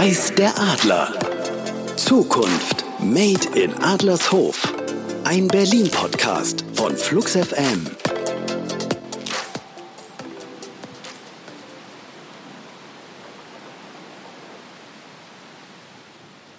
Weiß der Adler. Zukunft Made in Adlershof. Ein Berlin-Podcast von Flux FM.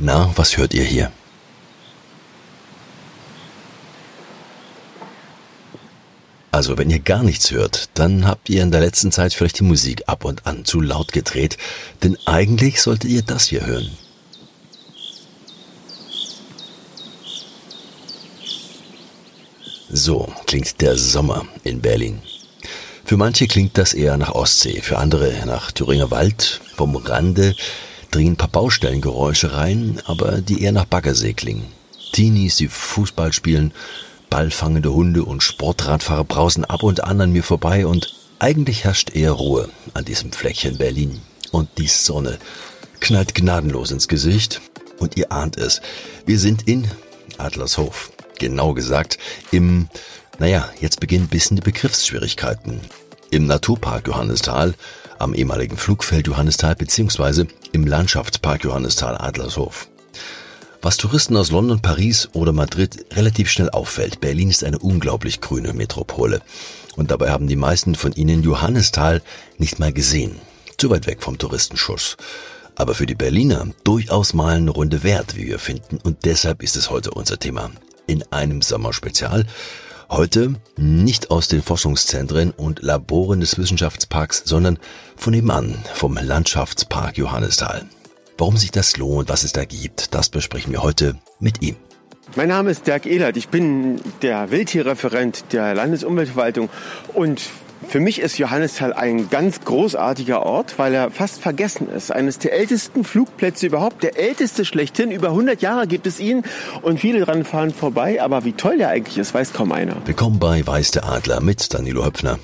Na, was hört ihr hier? Also, wenn ihr gar nichts hört, dann habt ihr in der letzten Zeit vielleicht die Musik ab und an zu laut gedreht, denn eigentlich solltet ihr das hier hören. So klingt der Sommer in Berlin. Für manche klingt das eher nach Ostsee, für andere nach Thüringer Wald. Vom Rande dringen ein paar Baustellengeräusche rein, aber die eher nach Baggersee klingen. Teenies, die Fußball spielen, ballfangende Hunde und Sportradfahrer brausen ab und an an mir vorbei und eigentlich herrscht eher Ruhe an diesem Fleckchen Berlin. Und die Sonne knallt gnadenlos ins Gesicht. Und ihr ahnt es, wir sind in Adlershof. Genau gesagt, im, naja, jetzt beginnen bisschen die Begriffsschwierigkeiten. Im Naturpark Johannisthal, am ehemaligen Flugfeld Johannisthal beziehungsweise im Landschaftspark Johannisthal Adlershof. Was Touristen aus London, Paris oder Madrid relativ schnell auffällt, Berlin ist eine unglaublich grüne Metropole. Und dabei haben die meisten von ihnen Johannisthal nicht mal gesehen. Zu weit weg vom Touristenschuss. Aber für die Berliner durchaus mal eine Runde wert, wie wir finden. Und deshalb ist es heute unser Thema. In einem Sommerspezial. Heute nicht aus den Forschungszentren und Laboren des Wissenschaftsparks, sondern von nebenan, vom Landschaftspark Johannisthal. Warum sich das lohnt, was es da gibt, das besprechen wir heute mit ihm. Mein Name ist Dirk Ehlert. Ich bin der Wildtierreferent der Landesumweltverwaltung und für mich ist Johannisthal ein ganz großartiger Ort, weil er fast vergessen ist. Eines der ältesten Flugplätze überhaupt, der älteste schlechthin. Über 100 Jahre gibt es ihn und viele dran fahren vorbei. Aber wie toll der eigentlich ist, weiß kaum einer. Willkommen bei Weiß der Adler mit Danilo Höpfner.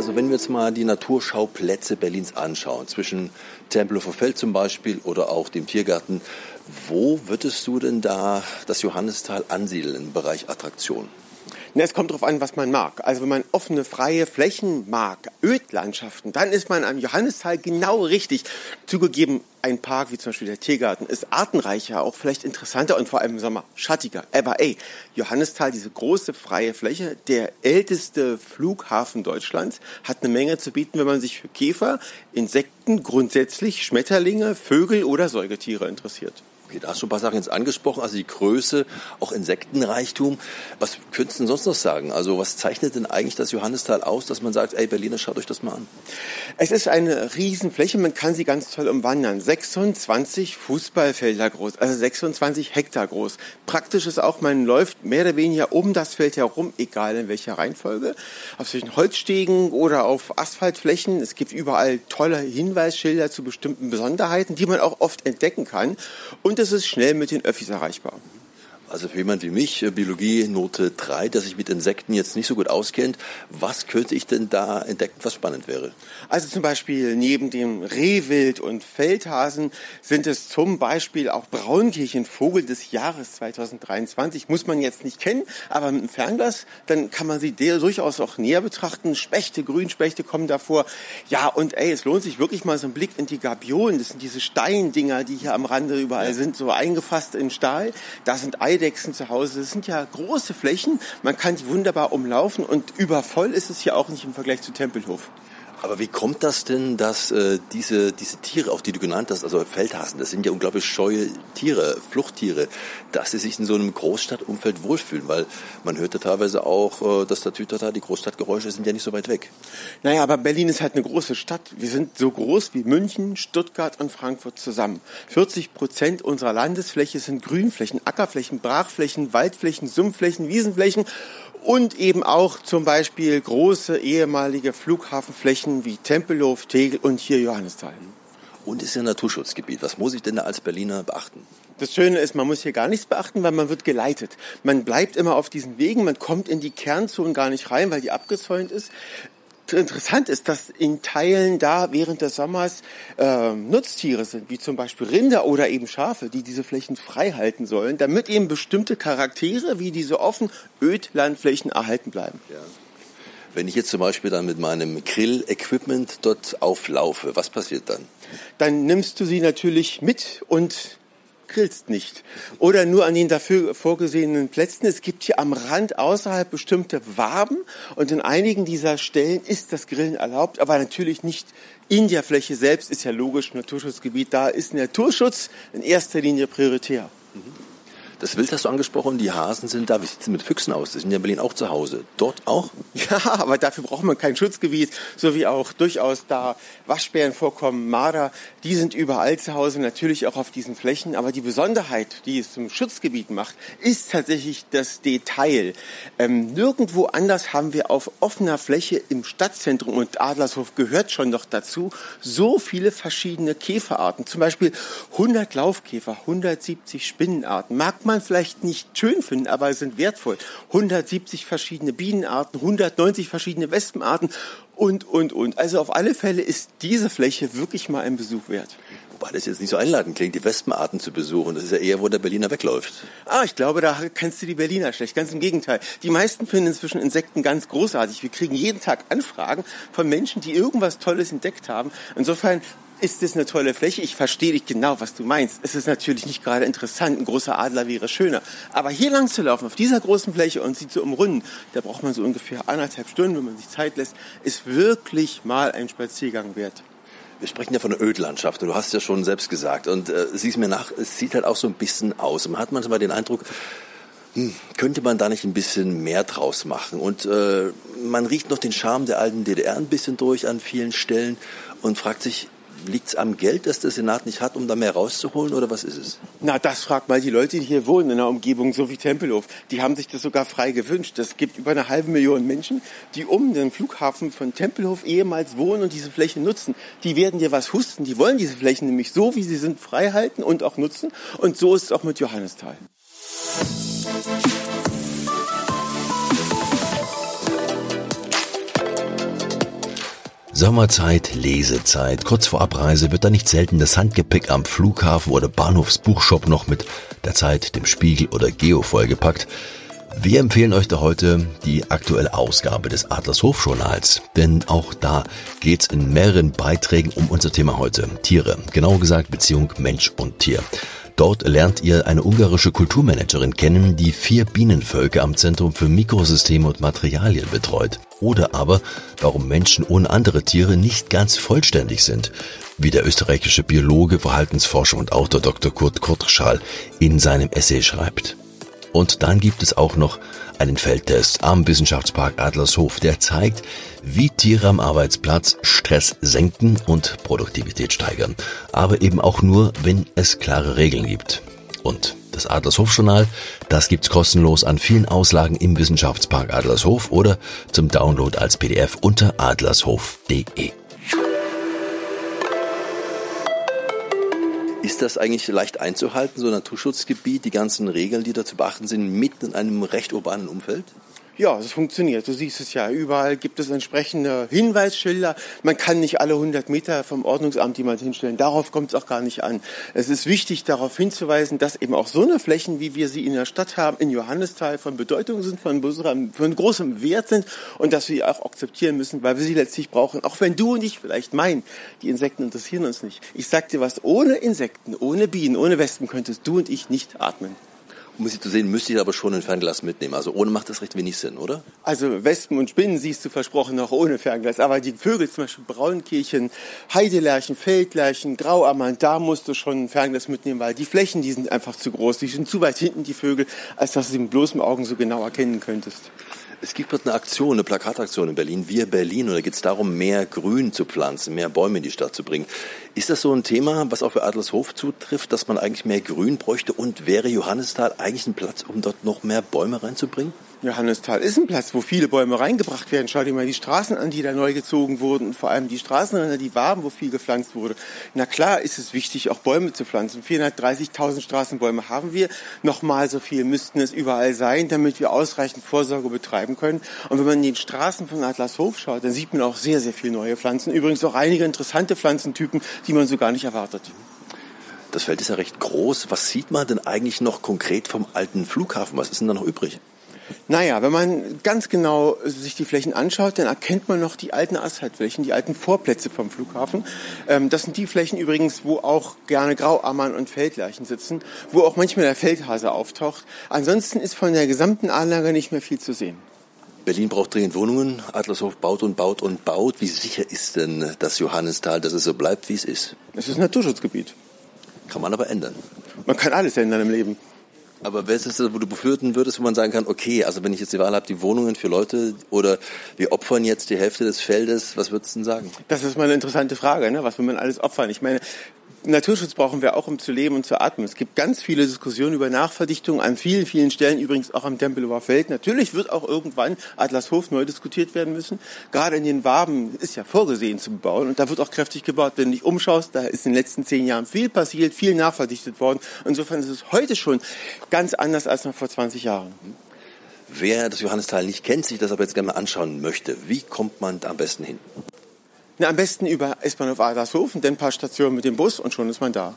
Also wenn wir jetzt mal die Naturschauplätze Berlins anschauen, zwischen Tempelhofer Feld zum Beispiel oder auch dem Tiergarten, wo würdest du denn da das Johannisthal ansiedeln im Bereich Attraktion? Na, es kommt darauf an, was man mag. Also wenn man offene, freie Flächen mag, Ödlandschaften, dann ist man am Johannisthal genau richtig. Zugegeben, ein Park wie zum Beispiel der Tiergarten ist artenreicher, auch vielleicht interessanter und vor allem im Sommer schattiger. Aber ey, Johannisthal, diese große freie Fläche, der älteste Flughafen Deutschlands, hat eine Menge zu bieten, wenn man sich für Käfer, Insekten, grundsätzlich Schmetterlinge, Vögel oder Säugetiere interessiert. Okay, da hast du ein paar Sachen jetzt angesprochen, also die Größe, auch Insektenreichtum. Was könntest du denn sonst noch sagen? Also was zeichnet denn eigentlich das Johannisthal aus, dass man sagt, ey Berliner, schaut euch das mal an? Es ist eine Riesenfläche, man kann sie ganz toll umwandern. 26 Fußballfelder groß, also 26 Hektar groß. Praktisch ist auch, man läuft mehr oder weniger um das Feld herum, egal in welcher Reihenfolge. Auf solchen Holzstegen oder auf Asphaltflächen. Es gibt überall tolle Hinweisschilder zu bestimmten Besonderheiten, die man auch oft entdecken kann. Und es ist schnell mit den Öffis erreichbar. Also für jemand wie mich, äh, Biologie Note 3, der sich mit Insekten jetzt nicht so gut auskennt, was könnte ich denn da entdecken, was spannend wäre? Also zum Beispiel neben dem Rehwild und Feldhasen sind es zum Beispiel auch Braunkehlchen, Vogel des Jahres 2023. Muss man jetzt nicht kennen, aber mit dem Fernglas, dann kann man sie durchaus auch näher betrachten. Spechte, Grünspechte kommen davor. Ja, und ey, es lohnt sich wirklich mal so ein Blick in die Gabionen. Das sind diese Steindinger, die hier am Rande überall ja. sind, so eingefasst in Stahl. Da sind Ei Eidechsen zu Hause. Das sind ja große Flächen. Man kann die wunderbar umlaufen und übervoll ist es ja auch nicht im Vergleich zu Tempelhof. Aber wie kommt das denn, dass äh, diese, diese Tiere, auch die du genannt hast, also Feldhasen, das sind ja unglaublich scheue Tiere, Fluchttiere, dass sie sich in so einem Großstadtumfeld wohlfühlen? Weil man hört ja teilweise auch, äh, dass der Tütata, die Großstadtgeräusche sind ja nicht so weit weg. Naja, aber Berlin ist halt eine große Stadt. Wir sind so groß wie München, Stuttgart und Frankfurt zusammen. 40 Prozent unserer Landesfläche sind Grünflächen, Ackerflächen, Brachflächen, Waldflächen, Sumpfflächen, Wiesenflächen und eben auch zum Beispiel große ehemalige Flughafenflächen wie Tempelhof, Tegel und hier Johannisthal. Und ist ja ein Naturschutzgebiet. Was muss ich denn da als Berliner beachten? Das Schöne ist, man muss hier gar nichts beachten, weil man wird geleitet. Man bleibt immer auf diesen Wegen, man kommt in die Kernzonen gar nicht rein, weil die abgezäunt ist interessant ist, dass in Teilen da während des Sommers äh, Nutztiere sind, wie zum Beispiel Rinder oder eben Schafe, die diese Flächen frei halten sollen, damit eben bestimmte Charaktere wie diese offen Ödlandflächen erhalten bleiben. Ja. Wenn ich jetzt zum Beispiel dann mit meinem Grill-Equipment dort auflaufe, was passiert dann? Dann nimmst du sie natürlich mit und grillst nicht. Oder nur an den dafür vorgesehenen Plätzen. Es gibt hier am Rand außerhalb bestimmte Waben und in einigen dieser Stellen ist das Grillen erlaubt, aber natürlich nicht in der Fläche selbst, ist ja logisch, Naturschutzgebiet, da ist Naturschutz in erster Linie prioritär. Das Wild hast du angesprochen, die Hasen sind da. Wie sieht es mit Füchsen aus? Die sind ja in Berlin auch zu Hause. Dort auch? Ja, aber dafür braucht man kein Schutzgebiet, so wie auch durchaus da Waschbären vorkommen, Marder. Die sind überall zu Hause, natürlich auch auf diesen Flächen. Aber die Besonderheit, die es zum Schutzgebiet macht, ist tatsächlich das Detail. Ähm, nirgendwo anders haben wir auf offener Fläche im Stadtzentrum und Adlershof gehört schon noch dazu, so viele verschiedene Käferarten. Zum Beispiel 100 Laufkäfer, 170 Spinnenarten. Mag man man vielleicht nicht schön finden, aber sind wertvoll. 170 verschiedene Bienenarten, 190 verschiedene Wespenarten und, und, und. Also auf alle Fälle ist diese Fläche wirklich mal ein Besuch wert. Wobei das jetzt nicht so einladend klingt, die Wespenarten zu besuchen. Das ist ja eher, wo der Berliner wegläuft. Ah, ich glaube, da kennst du die Berliner schlecht. Ganz im Gegenteil. Die meisten finden inzwischen Insekten ganz großartig. Wir kriegen jeden Tag Anfragen von Menschen, die irgendwas Tolles entdeckt haben. Insofern ist es eine tolle Fläche. Ich verstehe dich genau, was du meinst. Es ist natürlich nicht gerade interessant. Ein großer Adler wäre schöner. Aber hier lang zu laufen, auf dieser großen Fläche und sie zu umrunden, da braucht man so ungefähr anderthalb Stunden, wenn man sich Zeit lässt, ist wirklich mal ein Spaziergang wert. Wir sprechen ja von der Ödlandschaft du hast ja schon selbst gesagt und äh, siehst mir nach, es sieht halt auch so ein bisschen aus. Man hat manchmal den Eindruck, hm, könnte man da nicht ein bisschen mehr draus machen? Und äh, man riecht noch den Charme der alten DDR ein bisschen durch an vielen Stellen und fragt sich, Liegt es am Geld, das der Senat nicht hat, um da mehr rauszuholen oder was ist es? Na, das fragt mal die Leute, die hier wohnen in der Umgebung, so wie Tempelhof. Die haben sich das sogar frei gewünscht. Es gibt über eine halbe Million Menschen, die um den Flughafen von Tempelhof ehemals wohnen und diese Fläche nutzen. Die werden dir was husten. Die wollen diese Flächen nämlich so, wie sie sind, frei halten und auch nutzen. Und so ist es auch mit Johannisthal. Sommerzeit, Lesezeit. Kurz vor Abreise wird da nicht selten das Handgepäck am Flughafen oder Bahnhofsbuchshop noch mit der Zeit, dem Spiegel oder Geo vollgepackt. Wir empfehlen euch da heute die aktuelle Ausgabe des Adlers Hofjournals, denn auch da geht's in mehreren Beiträgen um unser Thema heute, Tiere, genauer gesagt Beziehung Mensch und Tier. Dort lernt ihr eine ungarische Kulturmanagerin kennen, die vier Bienenvölker am Zentrum für Mikrosysteme und Materialien betreut. Oder aber, warum Menschen ohne andere Tiere nicht ganz vollständig sind, wie der österreichische Biologe, Verhaltensforscher und Autor Dr. Kurt Kurtschal in seinem Essay schreibt. Und dann gibt es auch noch einen Feldtest am Wissenschaftspark Adlershof, der zeigt, wie Tiere am Arbeitsplatz Stress senken und Produktivität steigern. Aber eben auch nur, wenn es klare Regeln gibt. Und das Adlershof-Journal, das gibt's kostenlos an vielen Auslagen im Wissenschaftspark Adlershof oder zum Download als PDF unter adlershof.de. Ist das eigentlich leicht einzuhalten, so ein Naturschutzgebiet, die ganzen Regeln, die da zu beachten sind, mitten in einem recht urbanen Umfeld? Ja, es funktioniert. Du siehst es ja. Überall gibt es entsprechende Hinweisschilder. Man kann nicht alle 100 Meter vom Ordnungsamt jemand hinstellen. Darauf kommt es auch gar nicht an. Es ist wichtig, darauf hinzuweisen, dass eben auch so eine Flächen, wie wir sie in der Stadt haben, in Johannisthal von Bedeutung sind, von, von großem Wert sind und dass wir sie auch akzeptieren müssen, weil wir sie letztlich brauchen. Auch wenn du und ich vielleicht meinen, die Insekten interessieren uns nicht. Ich sag dir was, ohne Insekten, ohne Bienen, ohne Wespen könntest du und ich nicht atmen. Um sie zu sehen, müsste ich aber schon ein Fernglas mitnehmen. Also ohne macht das recht wenig Sinn, oder? Also Wespen und Spinnen siehst du versprochen noch ohne Fernglas. Aber die Vögel, zum Beispiel Braunkehlchen, Heidelärchen, Feldlärchen, Grauammern, da musst du schon ein Fernglas mitnehmen, weil die Flächen, die sind einfach zu groß. Die sind zu weit hinten, die Vögel, als dass du sie mit bloßem Augen so genau erkennen könntest. Es gibt dort eine Aktion, eine Plakataktion in Berlin, Wir Berlin, und da geht es darum, mehr Grün zu pflanzen, mehr Bäume in die Stadt zu bringen. Ist das so ein Thema, was auch für Adlershof zutrifft, dass man eigentlich mehr Grün bräuchte und wäre Johannisthal eigentlich ein Platz, um dort noch mehr Bäume reinzubringen? Johannisthal ist ein Platz, wo viele Bäume reingebracht werden. Schau dir mal die Straßen an, die da neu gezogen wurden und vor allem die Straßenränder, die Waben, wo viel gepflanzt wurde. Na klar ist es wichtig, auch Bäume zu pflanzen. 430.000 Straßenbäume haben wir. Nochmal so viel müssten es überall sein, damit wir ausreichend Vorsorge betreiben können. Und wenn man in den Straßen von Atlashof schaut, dann sieht man auch sehr, sehr viele neue Pflanzen. Übrigens auch einige interessante Pflanzentypen, die man so gar nicht erwartet. Das Feld ist ja recht groß. Was sieht man denn eigentlich noch konkret vom alten Flughafen? Was ist denn da noch übrig? Naja, wenn man ganz genau sich die Flächen anschaut, dann erkennt man noch die alten Asphaltflächen, die alten Vorplätze vom Flughafen. Ähm, das sind die Flächen übrigens, wo auch gerne Grauammern und Feldleichen sitzen, wo auch manchmal der Feldhase auftaucht. Ansonsten ist von der gesamten Anlage nicht mehr viel zu sehen. Berlin braucht dringend Wohnungen. Adlershof baut und baut und baut. Wie sicher ist denn das Johannistal, dass es so bleibt, wie es ist? Es ist ein Naturschutzgebiet. Kann man aber ändern. Man kann alles ändern im Leben. Aber wer ist es, wo du befürchten würdest, wo man sagen kann, okay, also wenn ich jetzt die Wahl habe, die Wohnungen für Leute oder wir opfern jetzt die Hälfte des Feldes, was würdest du denn sagen? Das ist mal eine interessante Frage, ne? was will man alles opfern? Ich meine, Naturschutz brauchen wir auch, um zu leben und zu atmen. Es gibt ganz viele Diskussionen über Nachverdichtung an vielen, vielen Stellen, übrigens auch am Tempelhofer Feld. Natürlich wird auch irgendwann Adlershof neu diskutiert werden müssen. Gerade in den Waben ist ja vorgesehen zu bauen und da wird auch kräftig gebaut. Wenn du dich umschaust, da ist in den letzten zehn Jahren viel passiert, viel nachverdichtet worden. Insofern ist es heute schon ganz anders als noch vor 20 Jahren. Wer das Johannistal nicht kennt, sich das aber jetzt gerne mal anschauen möchte, wie kommt man da am besten hin? Na, am besten über S-Bahnhof Adlershofen, dann ein paar Stationen mit dem Bus und schon ist man da.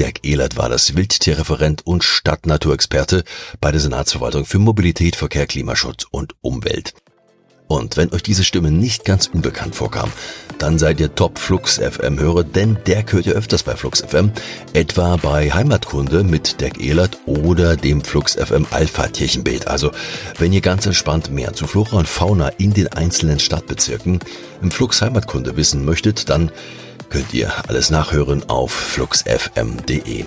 Dirk Ehlert war das Wildtierreferent und Stadtnaturexperte bei der Senatsverwaltung für Mobilität, Verkehr, Klimaschutz und Umwelt. Und wenn euch diese Stimme nicht ganz unbekannt vorkam, dann seid ihr Top Flux FM Hörer, denn der hört ihr öfters bei Flux FM, etwa bei Heimatkunde mit Dirk Ehlert oder dem Flux FM Alpha Tierchenbeet. Also, wenn ihr ganz entspannt mehr zu Flora und Fauna in den einzelnen Stadtbezirken im Flux Heimatkunde wissen möchtet, dann könnt ihr alles nachhören auf fluxfm.de.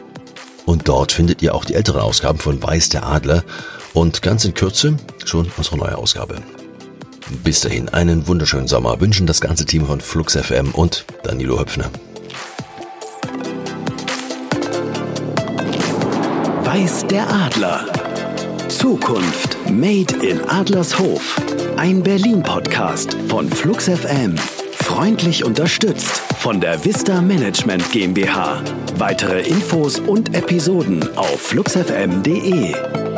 Und dort findet ihr auch die älteren Ausgaben von Weiß der Adler und ganz in Kürze schon unsere neue Ausgabe. Bis dahin einen wunderschönen Sommer wünschen das ganze Team von Flux FM und Danilo Höpfner. Weiß der Adler. Zukunft Made in Adlershof. Ein Berlin-Podcast von Flux FM. Freundlich unterstützt von der Vista Management GmbH. Weitere Infos und Episoden auf fluxfm.de.